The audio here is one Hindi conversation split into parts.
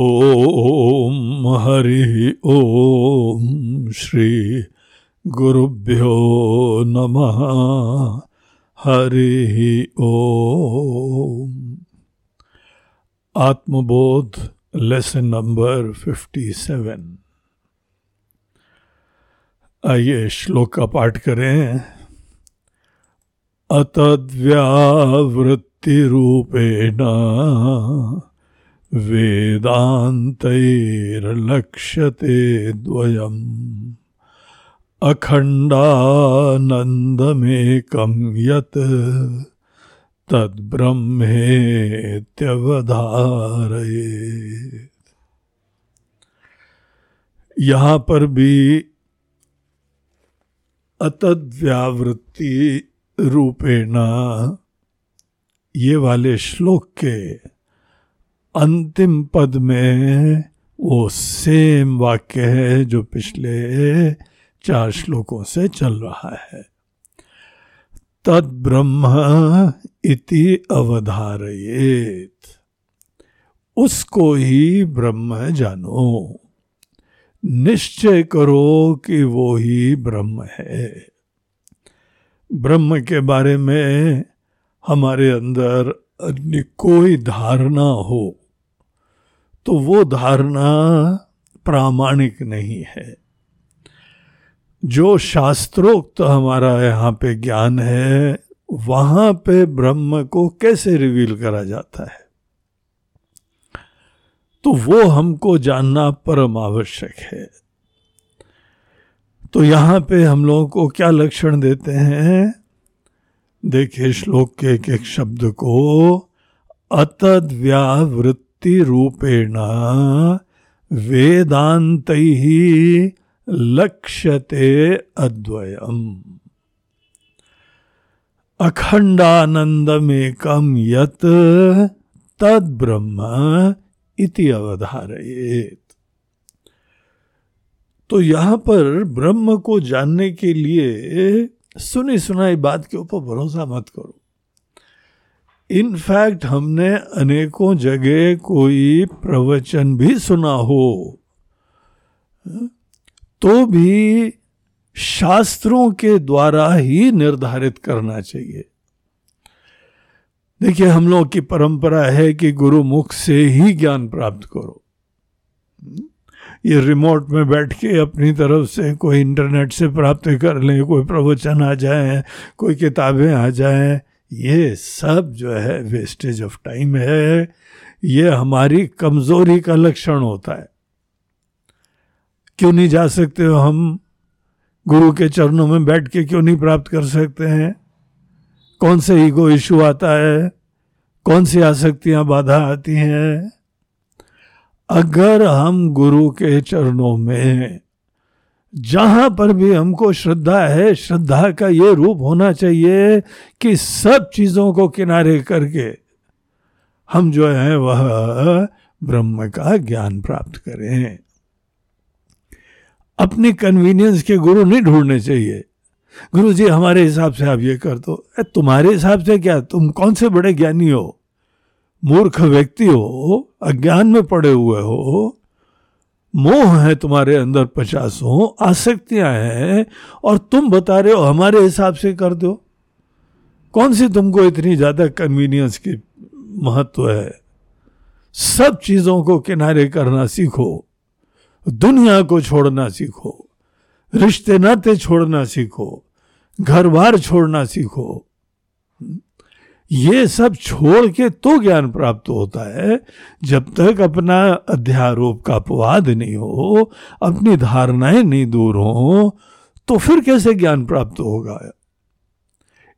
ॐ हरि ॐ श्री गुरुभ्यो नमः। हरिः ॐ। आत्मबोध लेसन नंबर फिफ्टी सेवन आइए श्लोक का पाठ करें। अतद्व्यावृत्तिरूपेण वेदान्तैर्लक्ष्यते द्वयम्। अखण्डानन्दमेकं यत् तद्ब्रह्मेत्यवधारये यहाँ पर भी अतद्व्यावृत्ति रूपेण ये वाले श्लोक के अंतिम पद में वो सेम वाक्य है जो पिछले चार श्लोकों से चल रहा है। तद ब्रह्म इति अवधारयेत। उसको ही ब्रह्म जानो। निश्चय करो कि वो ही ब्रह्म है। ब्रह्म के बारे में हमारे अंदर कोई धारणा हो तो वो धारणा प्रामाणिक नहीं है। जो शास्त्रोक्त हमारा यहाँ पे ज्ञान है, वहाँ पे ब्रह्म को कैसे रिवील करा जाता है? तो वो हमको जानना परम आवश्यक है। तो यहाँ पे हम लोगों को क्या लक्षण देते हैं? देखिए श्लोक के एक एक शब्द को अतद व्यावृत्ति रूपेण वेदांत ही लक्ष्यते अद्वयम। अखंडानंदमेकम यत तद ब्रह्म इति अवधारयेत। तो यहाँ पर ब्रह्म को जानने के लिए सुनी सुनाई बात के ऊपर भरोसा मत करो। इनफैक्ट हमने अनेकों जगह कोई प्रवचन भी सुना हो। तो भी शास्त्रों के द्वारा ही निर्धारित करना चाहिए। देखिए, हम लोग की परंपरा है कि गुरु मुख से ही ज्ञान प्राप्त करो। ये रिमोट में बैठ के अपनी तरफ़ से कोई इंटरनेट से प्राप्त कर लें, कोई प्रवचन आ जाए, कोई किताबें आ जाएँ, ये सब जो है वेस्टेज ऑफ़ टाइम है। ये हमारी कमज़ोरी का लक्षण होता है। क्यों नहीं जा सकते हो हम? गुरु के चरणों में बैठ के क्यों नहीं प्राप्त कर सकते हैं? कौन से ईगो इशू आता है? कौन सी आसक्तियाँ बाधा आती हैं? अगर हम गुरु के चरणों में, जहाँ पर भी हमको श्रद्धा है, श्रद्धा का ये रूप होना चाहिए कि सब चीज़ों को किनारे करके हम जो है, वह ब्रह्म का ज्ञान प्राप्त करें। अपनी कन्वीनियंस के गुरु नहीं ढूँढने चाहिए। गुरु जी, हमारे हिसाब से आप ये कर दो। तुम्हारे हिसाब से क्या? तुम कौन से बड़े ज्ञानी हो? मूर्ख व्यक्ति हो, अज्ञान में पड़े हुए हो, मोह है तुम्हारे अंदर पचासों, आसक्तियाँ हैं, और तुम बता रहे हो हमारे हिसाब से कर दो। कौन सी तुमको इतनी ज़्यादा कन्वीनियंस की महत्व है? सब चीज़ों को किनारे करना सीखो, दुनिया को छोड़ना सीखो, रिश्ते नाते छोड़ना सीखो घर बार छोड़ना सीखो ये सब छोड़ के तो ज्ञान प्राप्त होता है, जब तक अपना अध्यारोप का अपवाद नहीं हो, अपनी धारणाएँ नहीं दूर हो तो फिर कैसे ज्ञान प्राप्त होगा?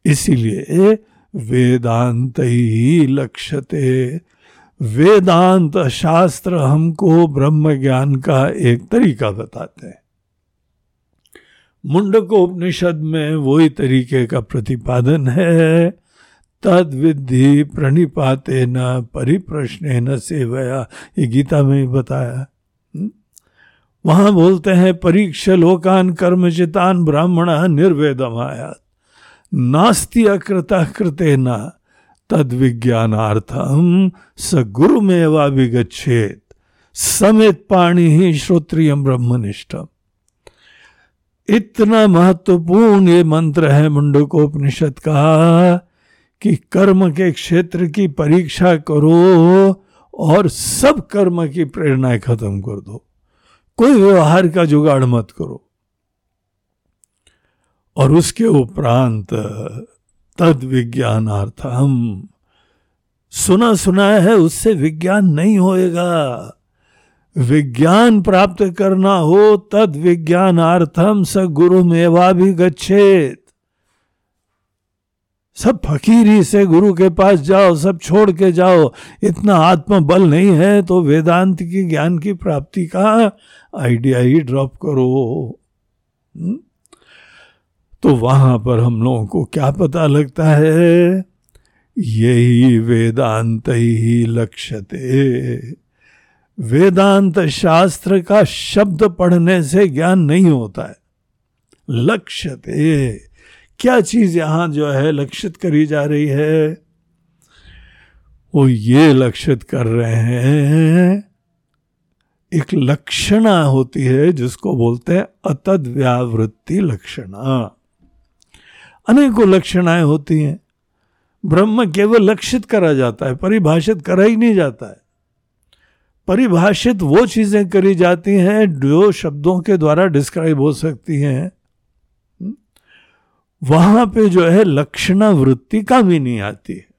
इसीलिए वेदांत ही लक्ष्यते वेदांत शास्त्र हमको ब्रह्म ज्ञान का एक तरीका बताते हैं। मुंडको उपनिषद में वही तरीके का प्रतिपादन है। तद विधि प्रणिपाते न परिप्रश्न न सेवया। ये गीता में ही बताया। हम्म? वहाँ बोलते हैं, परीक्ष लोकान कर्मचितान ब्राह्मण निर्वेदमाया। नास्ति अकृत कृते न तद विज्ञानार्थम स गुरु में विगछेत समित पाणी ही श्रोत्रियम ब्रह्मनिष्ठम। इतना महत्वपूर्ण ये मंत्र है, मुंडकोपनिषद का कि कर्म के क्षेत्र की परीक्षा करो और सब कर्म की प्रेरणाएँ खत्म कर दो। कोई व्यवहार का जुगाड़ मत करो। और उसके उपरांत तद विज्ञानार्थम सुना सुना है, उससे विज्ञान नहीं होएगा। विज्ञान प्राप्त करना हो तद विज्ञानार्थम स गुरु मेवा भी गच्छेत सब फकीरी से गुरु के पास जाओ, सब छोड़ के जाओ। इतना आत्म बल नहीं है तो वेदांत की ज्ञान की प्राप्ति का आइडिया ही ड्रॉप करो। तो वहाँ पर हम लोगों को क्या पता लगता है? यही वेदांत ही लक्ष्यते वेदांत शास्त्र का शब्द पढ़ने से ज्ञान नहीं होता है। लक्ष्यते क्या चीज़ यहाँ जो है लक्षित करी जा रही है? वो ये लक्षित कर रहे हैं, एक लक्षणा होती है जिसको बोलते हैं अतद व्यावृत्ति लक्षणा। अनेकों लक्षणाएँ होती हैं। ब्रह्म केवल लक्षित करा जाता है, परिभाषित करा ही नहीं जाता है। परिभाषित वो चीज़ें करी जाती हैं, जो शब्दों के द्वारा डिस्क्राइब हो सकती हैं? वहाँ पे जो है लक्षणा वृत्ति काम ही नहीं आती। है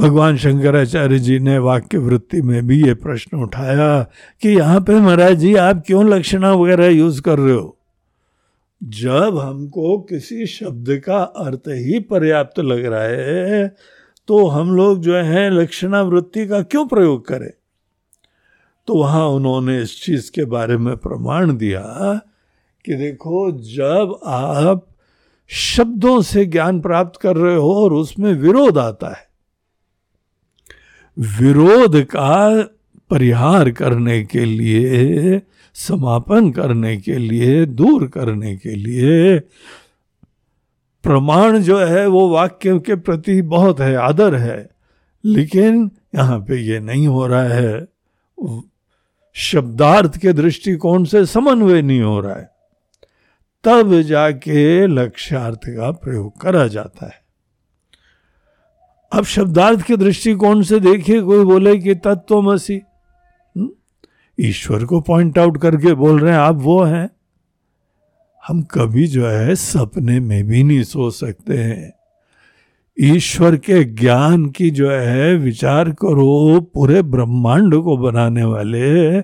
भगवान शंकराचार्य जी ने वाक्य वृत्ति में भी ये प्रश्न उठाया कि यहाँ पे महाराज जी, आप क्यों लक्षणा वगैरह यूज़ कर रहे हो? जब हमको किसी शब्द का अर्थ ही पर्याप्त लग रहा है तो हम लोग जो है लक्षणा वृत्ति का क्यों प्रयोग करें? तो वहाँ उन्होंने इस चीज़ के बारे में प्रमाण दिया कि देखो, जब आप शब्दों से ज्ञान प्राप्त कर रहे हो और उसमें विरोध आता है, विरोध का परिहार करने के लिए, समापन करने के लिए, दूर करने के लिए, प्रमाण जो है, वो वाक्य के प्रति बहुत है, आदर है। लेकिन यहाँ पे ये नहीं हो रहा है। शब्दार्थ के दृष्टिकोण से समन्वय नहीं हो रहा है। तब जाके लक्ष्यार्थ का प्रयोग करा जाता है। अब शब्दार्थ के दृष्टिकोण से देखिए, कोई बोले कि तत्वमसी। ईश्वर को पॉइंट आउट करके बोल रहे हैं, आप वो हैं। हम कभी जो है सपने में भी नहीं सो सकते हैं। ईश्वर के ज्ञान की जो है, विचार करो, पूरे ब्रह्मांड को बनाने वाले,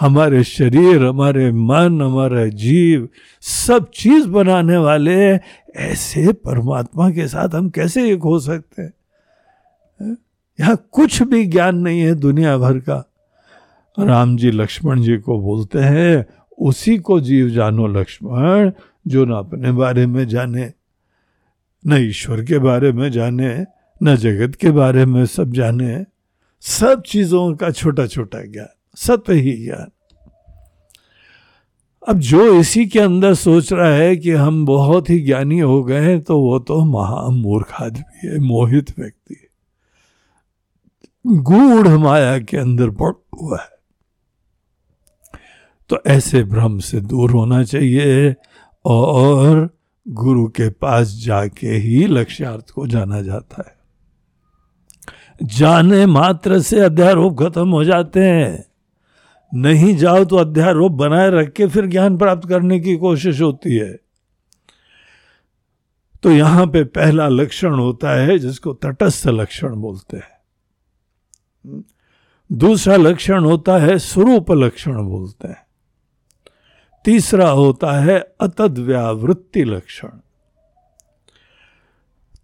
हमारे शरीर, हमारे मन, हमारा जीव, सब चीज़ बनाने वाले, ऐसे परमात्मा के साथ हम कैसे एक हो सकते हैं? यहाँ कुछ भी ज्ञान नहीं है दुनिया भर का। राम जी लक्ष्मण जी को बोलते हैं, उसी को जीव जानो लक्ष्मण, जो ना अपने बारे में जाने। न ईश्वर के बारे में जाने, न जगत के बारे में सब जाने। सब चीज़ों का छोटा छोटा ज्ञान सत्य ही ज्ञान। अब जो इसी के अंदर सोच रहा है कि हम बहुत ही ज्ञानी हो गए तो वो तो महामूर्ख आदमी है, मोहित व्यक्ति गूढ़ माया के अंदर पड़ हुआ है। तो ऐसे भ्रम से दूर होना चाहिए और गुरु के पास जाके ही लक्ष्यार्थ को जाना जाता है। जाने मात्र से अध्यारोप खत्म हो जाते हैं। नहीं जाओ तो अध्यारोप बनाए रख के फिर ज्ञान प्राप्त करने की कोशिश होती है। तो यहाँ पे पहला लक्षण होता है, जिसको तटस्थ लक्षण बोलते हैं। दूसरा लक्षण होता है, स्वरूप लक्षण बोलते हैं। तीसरा होता है अतद व्यावृत्ति लक्षण।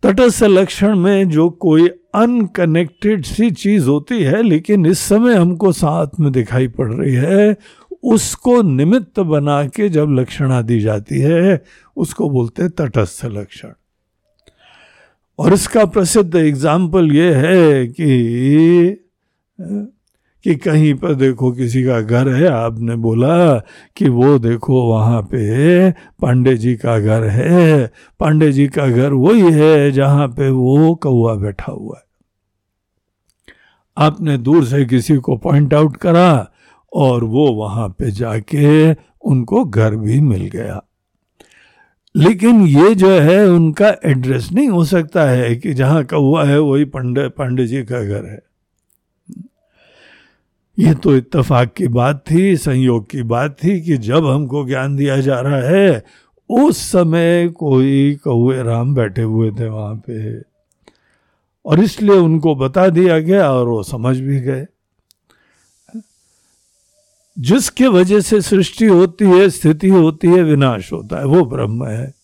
तटस्थ लक्षण में जो कोई अनकनेक्टेड सी चीज़ होती है, लेकिन इस समय हमको साथ में दिखाई पड़ रही है, उसको निमित्त बना के जब लक्षणा दी जाती है, उसको बोलते हैं तटस्थ लक्षण। और इसका प्रसिद्ध एग्ज़ाम्पल ये है कि कि कहीं पर देखो किसी का घर है, आपने बोला कि वो देखो वहाँ पे पांडे जी का घर है। पांडे जी का घर वही है जहाँ पे वो कौआ बैठा हुआ है। आपने दूर से किसी को पॉइंट आउट करा और वो वहाँ पे जाके उनको घर भी मिल गया। लेकिन ये जो है, उनका एड्रेस नहीं हो सकता है कि जहाँ कौआ है, वही पांडे पांडे जी का घर है। ये तो इत्तेफाक की बात थी, संयोग की बात थी कि जब हमको ज्ञान दिया जा रहा है, उस समय कोई कौए राम बैठे हुए थे वहाँ पे। और इसलिए उनको बता दिया गया और वो समझ भी गए। जिसके वजह से सृष्टि होती है, स्थिति होती है, विनाश होता है, वो ब्रह्म है।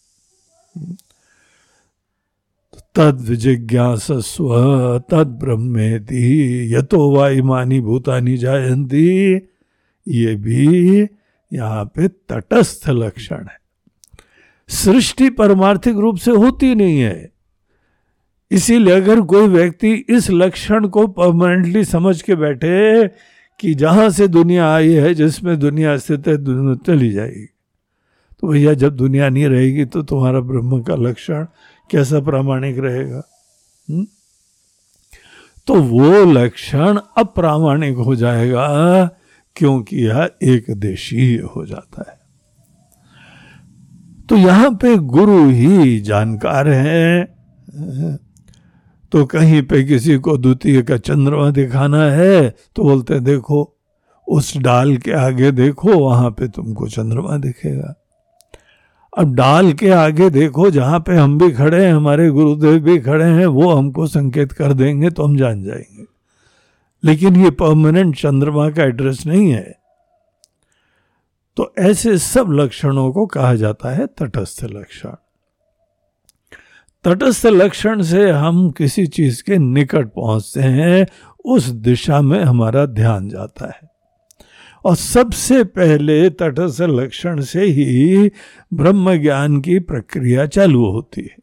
तद विजिज्ञासस्व तद ब्रह्मेति यतो वाईमानी भूतानी जायंती ये भी यहाँ पे तटस्थ लक्षण है। सृष्टि परमार्थिक रूप से होती नहीं है। इसीलिए अगर कोई व्यक्ति इस लक्षण को परमानेंटली समझ के बैठे कि जहाँ से दुनिया आई है, जिसमें दुनिया स्थित है, दुनिया चली जाएगी। तो भैया, जब दुनिया नहीं रहेगी तो तुम्हारा ब्रह्म का लक्षण कैसा प्रामाणिक रहेगा? हम्म? तो वो लक्षण अप्रामाणिक हो जाएगा, क्योंकि यह एक देशी हो जाता है तो यहाँ पे गुरु ही जानकार है तो कहीं पे किसी को द्वितीय का चंद्रमा दिखाना है तो बोलते देखो, उस डाल के आगे देखो, वहाँ पे तुमको चंद्रमा दिखेगा अब डाल के आगे देखो, जहाँ पे हम भी खड़े हैं, हमारे गुरुदेव भी खड़े हैं, वो हमको संकेत कर देंगे तो हम जान जाएँगे। लेकिन ये परमानेंट चंद्रमा का एड्रेस नहीं है। तो ऐसे सब लक्षणों को कहा जाता है तटस्थ लक्षण। तटस्थ लक्षण से हम किसी चीज़ के निकट पहुँचते हैं, उस दिशा में हमारा ध्यान जाता है। और सबसे पहले तटस्थ लक्षण से ही ब्रह्म ज्ञान की प्रक्रिया चालू होती है।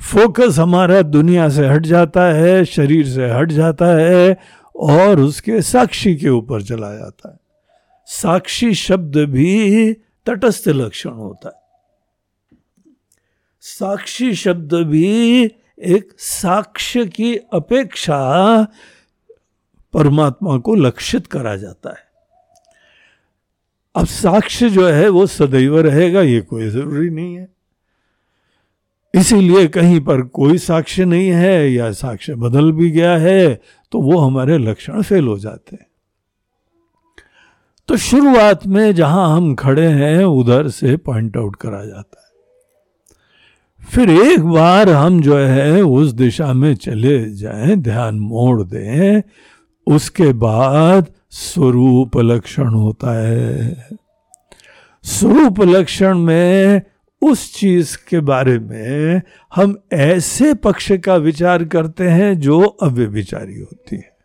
फोकस हमारा दुनिया से हट जाता है, शरीर से हट जाता है और उसके साक्षी के ऊपर चला जाता है। साक्षी शब्द भी तटस्थ लक्षण होता है। साक्षी शब्द भी एक साक्ष्य की अपेक्षा परमात्मा को लक्षित करा जाता है। अब साक्ष्य जो है, वो सदैव रहेगा, ये कोई ज़रूरी नहीं है। इसीलिए कहीं पर कोई साक्ष्य नहीं है, या साक्ष्य बदल भी गया है तो वो हमारे लक्षण फेल हो जाते हैं। तो शुरुआत में जहाँ हम खड़े हैं, उधर से पॉइंट आउट करा जाता है। फिर एक बार हम जो है, उस दिशा में चले जाएँ, ध्यान मोड़ दें उसके बाद स्वरूप लक्षण होता है। स्वरूप लक्षण में उस चीज़ के बारे में हम ऐसे पक्ष का विचार करते हैं जो अव्यभिचारी होती है।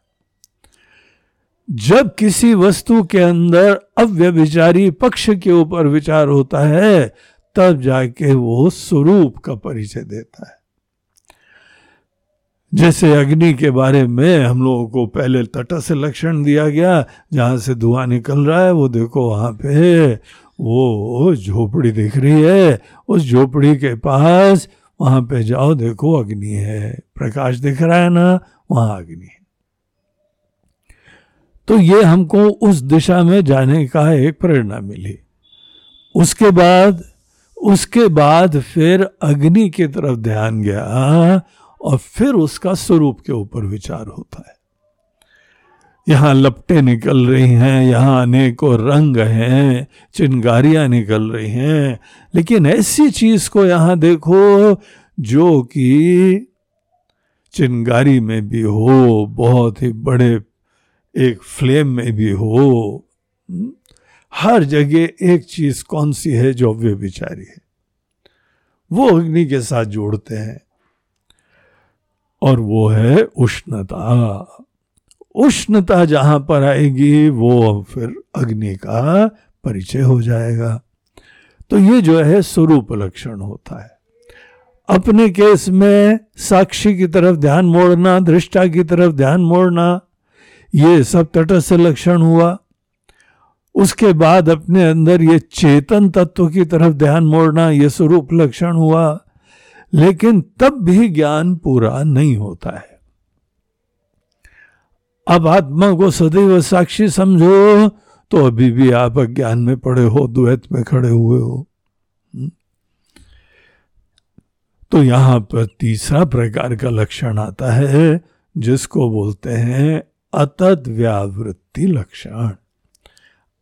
जब किसी वस्तु के अंदर अव्यभिचारी पक्ष के ऊपर विचार होता है, तब जाके वो स्वरूप का परिचय देता है। जैसे अग्नि के बारे में हम लोगों को पहले तटस्थ लक्षण दिया गया, जहाँ से धुआँ निकल रहा है, वो देखो वहाँ पे वो झोपड़ी दिख रही है। उस झोपड़ी के पास वहाँ पे जाओ, देखो अग्नि है, प्रकाश दिख रहा है ना, वहाँ अग्नि है। तो ये हमको उस दिशा में जाने का एक प्रेरणा मिली। उसके बाद उसके बाद फिर अग्नि की तरफ़ ध्यान गया और फिर उसका स्वरूप के ऊपर विचार होता है। यहाँ लपटे निकल रही हैं, यहाँ अनेकों रंग हैं, चिंगारियाँ निकल रही हैं, लेकिन ऐसी चीज़ को यहाँ देखो जो कि चिंगारी में भी हो, बहुत ही बड़े एक फ्लेम में भी हो। हर जगह एक चीज़ कौन सी है जो व्यभिचारी है? वो अग्नि के साथ जोड़ते हैं। और वो है उष्णता। उष्णता जहाँ पर आएगी, वो फिर अग्नि का परिचय हो जाएगा। तो ये जो है स्वरूप लक्षण होता है। अपने केस में साक्षी की तरफ़ ध्यान मोड़ना, दृष्टा की तरफ़ ध्यान मोड़ना, ये सब तटस्थ लक्षण हुआ। उसके बाद अपने अंदर ये चेतन तत्व की तरफ़ ध्यान मोड़ना, ये स्वरूप लक्षण हुआ। लेकिन तब भी ज्ञान पूरा नहीं होता है अब आत्मा को सदैव साक्षी समझो तो अभी भी आप अज्ञान में पड़े हो, द्वैत में खड़े हुए हो हम्म? तो यहाँ पर तीसरा प्रकार का लक्षण आता है, जिसको बोलते हैं अतद व्यावृत्ति लक्षण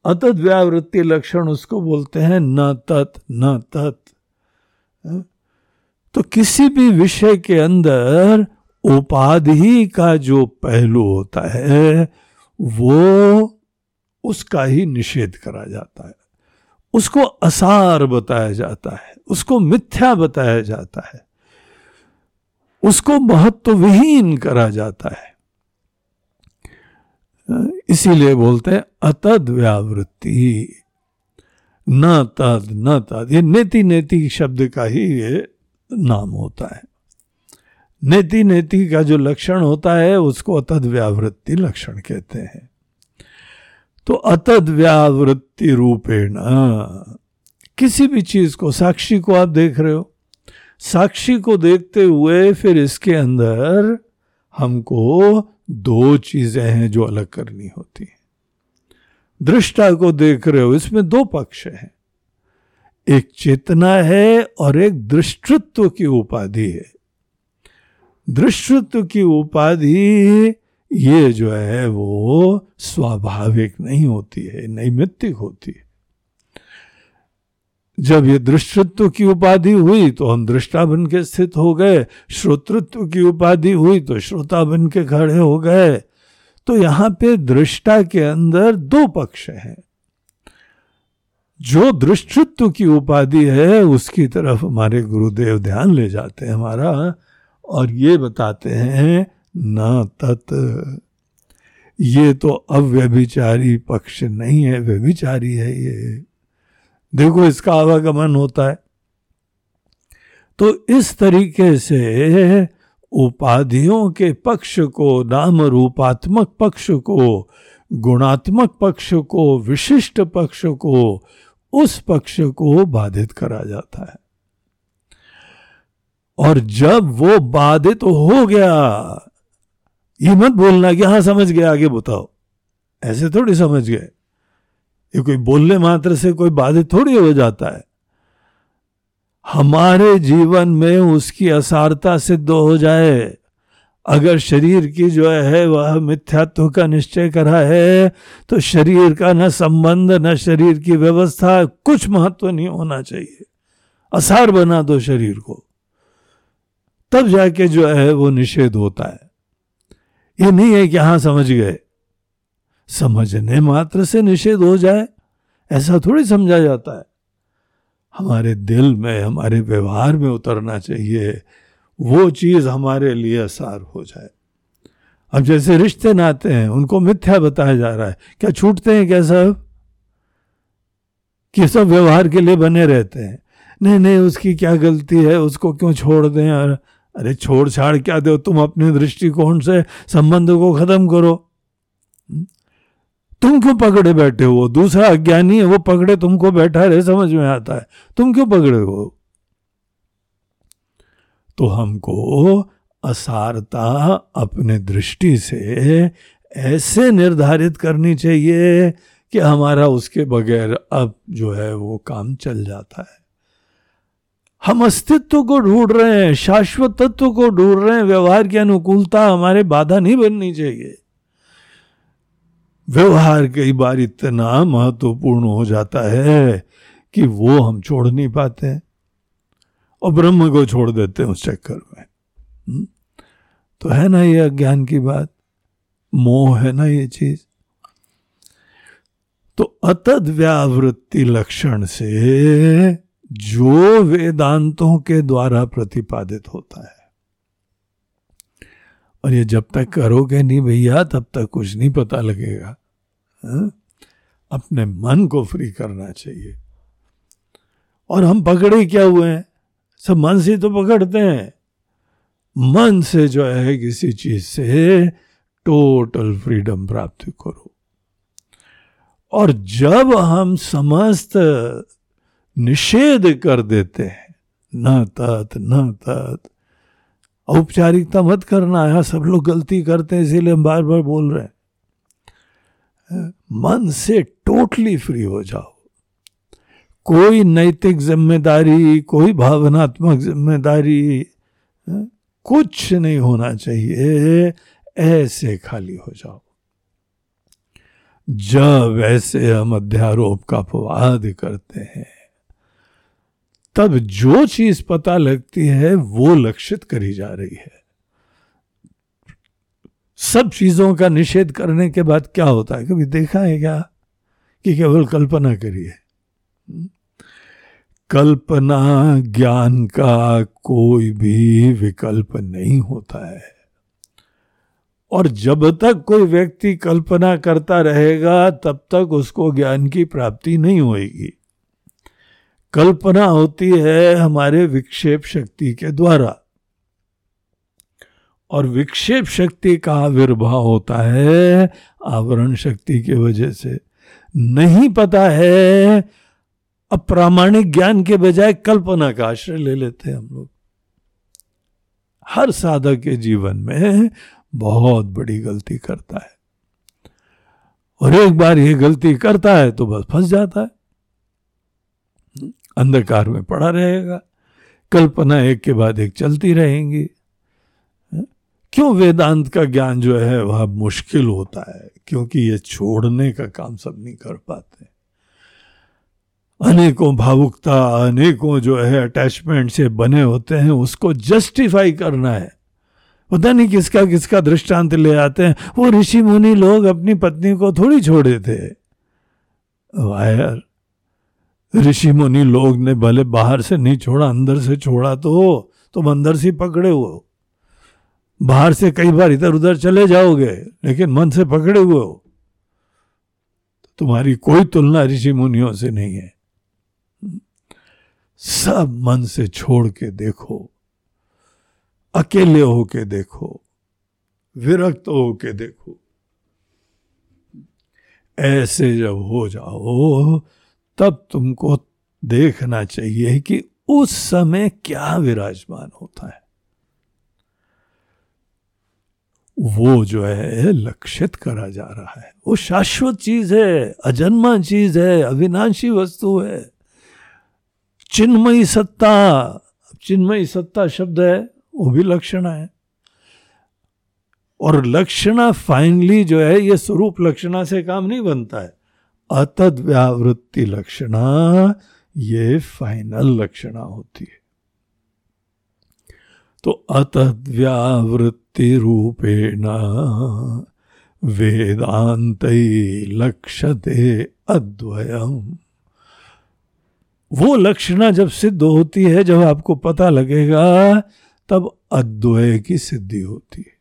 अतद व्यावृत्ति लक्षण उसको बोलते हैं न तत् न तत् हाँ? तो किसी भी विषय के अंदर उपाधि का जो पहलू होता है, वो उसका ही निषेध करा जाता है। उसको असार बताया जाता है, उसको मिथ्या बताया जाता है, उसको महत्व विहीन करा जाता है। इसीलिए बोलते हैं, अतद व्यावृत्ति। न तद न तद। ये नेति नेति शब्द का ही ये नाम होता है। नेति नेति का जो लक्षण होता है, उसको अतद व्यावृत्ति लक्षण कहते हैं। तो अतद व्यावृत्ति रूपेण, किसी भी चीज़ को, साक्षी को आप देख रहे हो। साक्षी को देखते हुए फिर इसके अंदर हमको दो चीज़ें हैं जो अलग करनी होती हैं। दृष्टा को देख रहे हो, इसमें दो पक्ष हैं। एक चेतना है और एक दृष्टृत्व की उपाधि है। दृष्टृत्व की उपाधि, ये जो है वो स्वाभाविक नहीं होती है, नैमित्तिक होती है। जब ये दृष्टत्व की उपाधि हुई तो हम दृष्टा बन के स्थित हो गए, श्रोतृत्व की उपाधि हुई तो श्रोता बन के खड़े हो गए। तो यहाँ पे दृष्टा के अंदर दो पक्ष हैं। जो दृष्टित्व की उपाधि है, उसकी तरफ़ हमारे गुरुदेव ध्यान ले जाते हैं हमारा और ये बताते हैं, न तत्। ये तो अव्यभिचारी पक्ष नहीं है, व्यभिचारी है ये। देखो, इसका आवागमन होता है। तो इस तरीके से उपाधियों के पक्ष को, नाम रूपात्मक पक्ष को, गुणात्मक पक्ष को, विशिष्ट पक्ष को उस पक्ष को बाधित करा जाता है। और जब वो बाधित हो गया, ये मत बोलना कि हाँ समझ गया, आगे बताओ। ऐसे थोड़ी समझ गए। ये कोई बोलने मात्र से कोई बाधित थोड़ी हो जाता है। हमारे जीवन में उसकी असारता सिद्ध हो जाए अगर शरीर की जो है वह मिथ्यात्व का निश्चय करा है तो शरीर का न संबंध, न शरीर की व्यवस्था कुछ महत्व नहीं होना चाहिए। असार बना दो शरीर को। तब जाके जो है वो निषेध होता है। ये नहीं है कि हाँ समझ गए। समझने मात्र से निषेध हो जाए, ऐसा थोड़ी समझा जाता है। हमारे दिल में, हमारे व्यवहार में उतरना चाहिए। वो चीज़ हमारे लिए असार हो जाए। अब जैसे रिश्ते नाते हैं, उनको मिथ्या बताया जा रहा है। क्या छूटते हैं क्या सब? कि सब व्यवहार के लिए बने रहते हैं। नहीं नहीं, उसकी क्या गलती है? उसको क्यों छोड़ दें? और अरे छोड़ छाड़ क्या दो? तुम अपने दृष्टिकोण से संबंध को खत्म करो? तुम क्यों पकड़े बैठे हो? दूसरा अज्ञानी है, वो पकड़े तुमको बैठा रहे, समझ में आता है। तुम क्यों पकड़े हो? तो हमको असारता अपने दृष्टि से ऐसे निर्धारित करनी चाहिए कि हमारा उसके बगैर अब जो है वो काम चल जाता है। हम अस्तित्व को ढूंढ रहे हैं, शाश्वत तत्व को ढूंढ रहे हैं, व्यवहार की अनुकूलता हमारे बाधा नहीं बननी चाहिए। व्यवहार कई बार इतना महत्वपूर्ण हो जाता है कि वो हम छोड़ नहीं पाते हैं। और ब्रह्म को छोड़ देते हैं उस चक्कर में। हम्म? तो है ना ये अज्ञान की बात? मोह है ना ये चीज़? तो अतद व्यावृत्ति लक्षण से जो वेदांतों के द्वारा प्रतिपादित होता है। और ये जब तक करोगे नहीं भैया, तब तक कुछ नहीं पता लगेगा। हा? अपने मन को फ्री करना चाहिए। और हम पकड़े क्या हुए हैं? सब मन से तो पकड़ते हैं। मन से जो है किसी चीज़ से टोटल फ्रीडम प्राप्त करो। और जब हम समस्त निषेध कर देते हैं, न तत् न तत्, औपचारिकता मत करना है सब लोग गलती करते हैं, इसीलिए हम बार बार बोल रहे हैं। मन से टोटली फ्री हो जाओ। कोई नैतिक ज़िम्मेदारी, कोई भावनात्मक ज़िम्मेदारी कुछ नहीं होना चाहिए। ऐसे खाली हो जाओ। जब ऐसे हम अध्यारोप का अपवाद करते हैं, तब जो चीज़ पता लगती है, वो लक्षित करी जा रही है। सब चीज़ों का निषेध करने के बाद क्या होता है? कभी देखा है क्या? कि केवल कल्पना करिए। कल्पना ज्ञान का कोई भी विकल्प नहीं होता है। और जब तक कोई व्यक्ति कल्पना करता रहेगा, तब तक उसको ज्ञान की प्राप्ति नहीं होगी कल्पना होती है हमारे विक्षेप शक्ति के द्वारा। और विक्षेप शक्ति का आविर्भाव होता है, आवरण शक्ति की वजह से। नहीं पता है अप्रामाणिक ज्ञान के बजाय कल्पना का आश्रय ले लेते हैं हम लोग। हर साधक के जीवन में बहुत बड़ी गलती करता है। और एक बार ये गलती करता है तो बस फंस जाता है। अंधकार में पड़ा रहेगा। कल्पना एक के बाद एक चलती रहेंगी। क्यों वेदांत का ज्ञान जो है वह मुश्किल होता है? क्योंकि ये छोड़ने का काम सब नहीं कर पाते। अनेकों भावुकता, अनेकों जो है अटैचमेंट से बने होते हैं, उसको जस्टिफाई करना है। पता नहीं किसका किसका दृष्टांत ले आते हैं। वो ऋषि मुनि लोग अपनी पत्नी को थोड़ी छोड़े थे। वायर ऋषि मुनि लोग ने भले बाहर से नहीं छोड़ा, अंदर से छोड़ा तो तुम अंदर से पकड़े हो। बाहर से कई बार इधर उधर चले जाओगे, लेकिन मन से पकड़े हुए हो। तुम्हारी कोई तुलना ऋषि मुनियों से नहीं है। सब मन से छोड़ के देखो, अकेले होके देखो, विरक्त होके देखो। ऐसे जब हो जाओ, तब तुमको देखना चाहिए कि उस समय क्या विराजमान होता है। वो जो है, लक्षित करा जा रहा है। वो शाश्वत चीज़ है, अजन्मा चीज़ है, अविनाशी वस्तु है। चिन्मयी सत्ता। चिन्मयी सत्ता शब्द है, वो भी लक्षणा है। और लक्षणा फाइनली जो है, ये स्वरूप लक्षणा से काम नहीं बनता है। अतद व्यावृत्ति लक्षणा, ये फाइनल लक्षणा होती है। तो अतद व्यावृत्ति रूपेण वेदांत लक्षते अद्वयम। वो लक्षणा जब सिद्ध होती है, जब आपको पता लगेगा, तब अद्वय की सिद्धि होती है।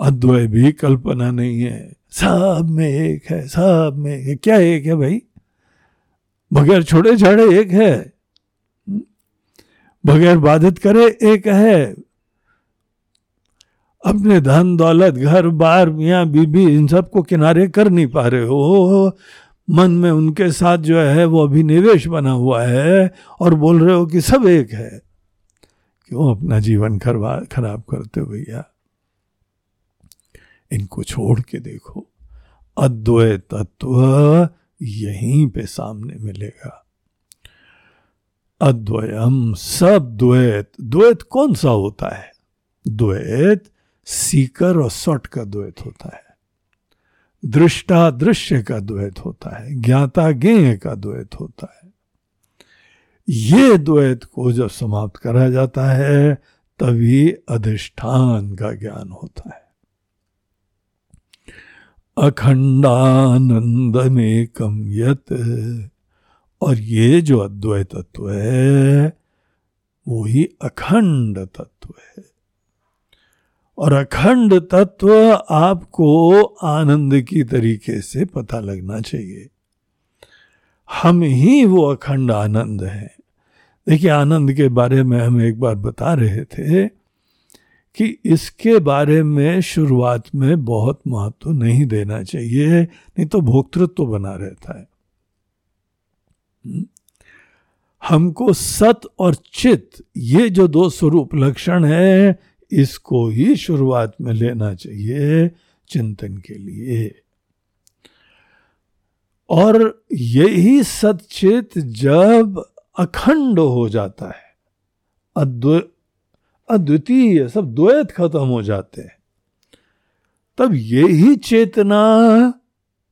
अद्वय भी कल्पना नहीं है। सब में एक है, सब में एक क्या एक है भाई? बगैर छोड़े छाड़े एक है। बगैर बाधित करे एक है। अपने धन दौलत, घर, बार, मियाँ, बीबी, इन सबको किनारे कर नहीं पा रहे हो। मन में उनके साथ जो है, वो अभिनिवेश बना हुआ है और बोल रहे हो कि सब एक है। क्यों अपना जीवन खरवा खराब करते हो भैया? इनको छोड़ के देखो। अद्वैत तत्व यहीं पे सामने मिलेगा। अद्वयम सब द्वैत। द्वैत कौन सा होता है? द्वैत सीकर और सट का द्वैत होता है। दृष्टा दृश्य का द्वैत होता है, ज्ञाता ज्ञेय का द्वैत होता है। ये द्वैत को जब समाप्त करा जाता है, तभी अधिष्ठान का ज्ञान होता है। अखंडानंद में कम यत, और ये जो अद्वैत तत्व है, वो ही अखंड तत्व है। और अखंड तत्व आपको आनंद की तरीके से पता लगना चाहिए। हम ही वो अखंड आनंद है। देखिए, आनंद के बारे में हम एक बार बता रहे थे कि इसके बारे में शुरुआत में बहुत महत्व नहीं देना चाहिए, नहीं तो भोक्तृत्व तो बना रहता है। हमको सत और चित, ये जो दो स्वरूप लक्षण है इसको ही शुरुआत में लेना चाहिए चिंतन के लिए। और यही सचित जब अखंड हो जाता है अद्वितीय सब द्वैत खत्म हो जाते हैं, तब यही चेतना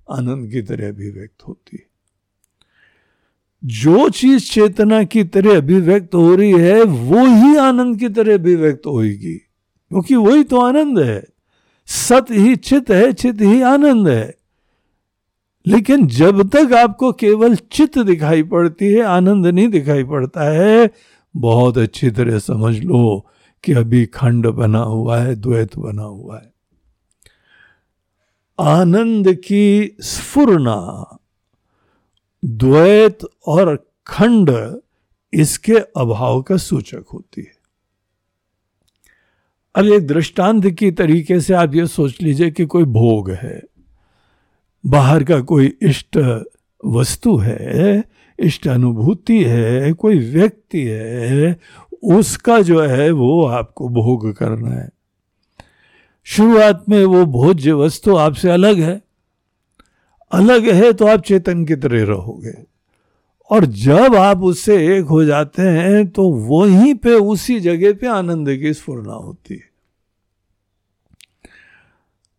आनंद की तरह अभिव्यक्त होती है। जो चीज़ चेतना की तरह अभिव्यक्त हो रही है, वो ही आनंद की तरह अभिव्यक्त होगी क्योंकि वही तो आनंद है। सत ही चित है, चित ही आनंद है। लेकिन जब तक आपको केवल चित दिखाई पड़ती है, आनंद नहीं दिखाई पड़ता है, बहुत अच्छी तरह समझ लो कि अभी खंड बना हुआ है, द्वैत बना हुआ है। आनंद की स्फुरना। द्वैत और खंड इसके अभाव का सूचक होती है। अब एक दृष्टांत की तरीके से आप ये सोच लीजिए कि कोई भोग है, बाहर का कोई इष्ट वस्तु है, इष्ट अनुभूति है, कोई व्यक्ति है, उसका जो है वो आपको भोग करना है। शुरुआत में वो भोज्य वस्तु आपसे अलग है। अलग है तो आप चेतन की तरह रहोगे। और जब आप उससे एक हो जाते हैं तो वहीं पे, उसी जगह पे आनंद की स्फुरना होती है।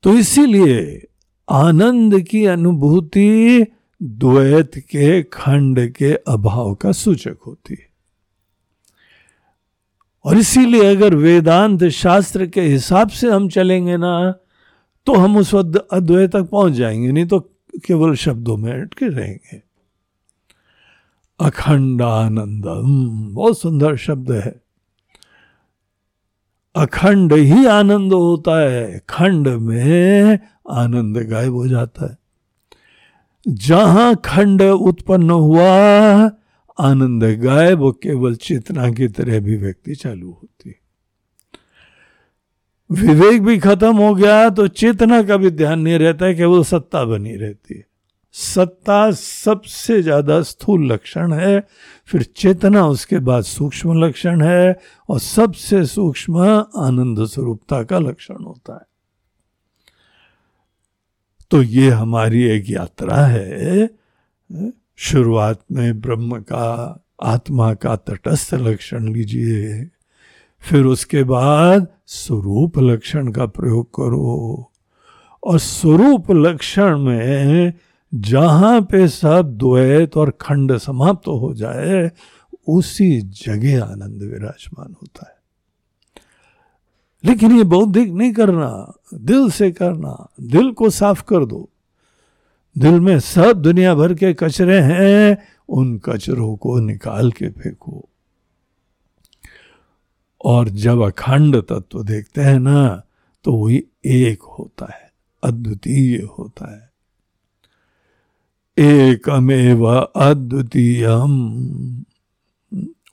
तो इसीलिए आनंद की अनुभूति द्वैत के खंड के अभाव का सूचक होती है। और इसीलिए अगर वेदांत शास्त्र के हिसाब से हम चलेंगे ना तो हम उस अद्वैत तक पहुँच जाएँगे, नहीं तो केवल शब्दों में अटके रहेंगे। अखंड आनंद बहुत सुंदर शब्द है। अखंड ही आनंद होता है, खंड में आनंद गायब हो जाता है। जहाँ खंड उत्पन्न हुआ, आनंद गायब, केवल चेतना की तरह भी व्यक्ति चालू होती है। विवेक भी खत्म हो गया तो चेतना का भी ध्यान नहीं रहता है, केवल सत्ता बनी रहती है। सत्ता सबसे ज़्यादा स्थूल लक्षण है, फिर चेतना उसके बाद सूक्ष्म लक्षण है, और सबसे सूक्ष्म आनंद स्वरूपता का लक्षण होता है। तो ये हमारी एक यात्रा है। शुरुआत में ब्रह्म का, आत्मा का तटस्थ लक्षण लीजिए। फिर उसके बाद स्वरूप लक्षण का प्रयोग करो। और स्वरूप लक्षण में जहाँ पे सब द्वैत और खंड समाप्त तो हो जाए, उसी जगह आनंद विराजमान होता है। लेकिन ये बौद्धिक नहीं करना, दिल से करना, दिल को साफ़ कर दो। दिल में सब दुनिया भर के कचरे हैं, उन कचरों को निकाल के फेंको। और जब अखंड तत्व देखते हैं ना तो वही एक होता है, अद्वितीय होता है। एकमेव अद्वितीयम।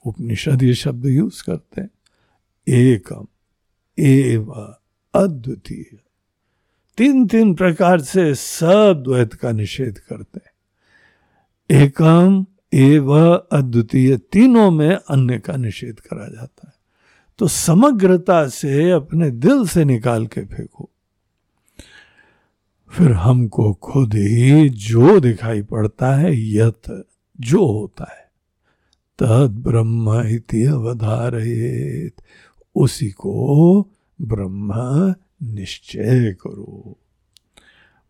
उपनिषद ये शब्द यूज़ करते हैं। एकम, एव अद्वितीय। तीन तीन प्रकार से सब द्वैत का निषेध करते हैं। एकम, एव, अद्वितीय, तीनों में अन्य का निषेध करा जाता है। तो समग्रता से अपने दिल से निकाल के फेंको। फिर हमको खुद ही जो दिखाई पड़ता है यथ जो होता है, तद ब्रह्म इति उसी को ब्रह्म निश्चय करो।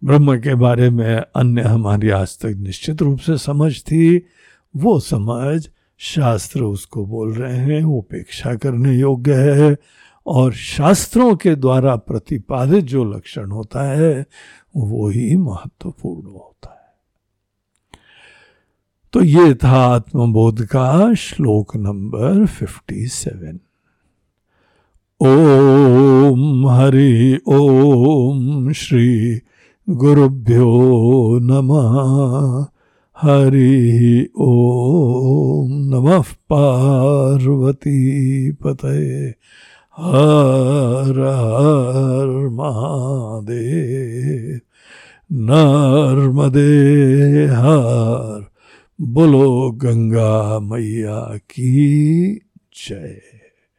ब्रह्म के बारे में अन्य हमारी आज तक निश्चित रूप से समझ थी, वो समझ शास्त्र उसको बोल रहे हैं, उपेक्षा करने योग्य है और शास्त्रों के द्वारा प्रतिपादित जो लक्षण होता है, वो ही महत्वपूर्ण होता है। तो ये था आत्मबोध का श्लोक number fifty seven Om Hari ओम श्री गुरुभ्यो नमः। हरि ओम नमः पार्वती पते हर हर महादेव। नर्मदे हर। बोलो गंगा मैया की जय।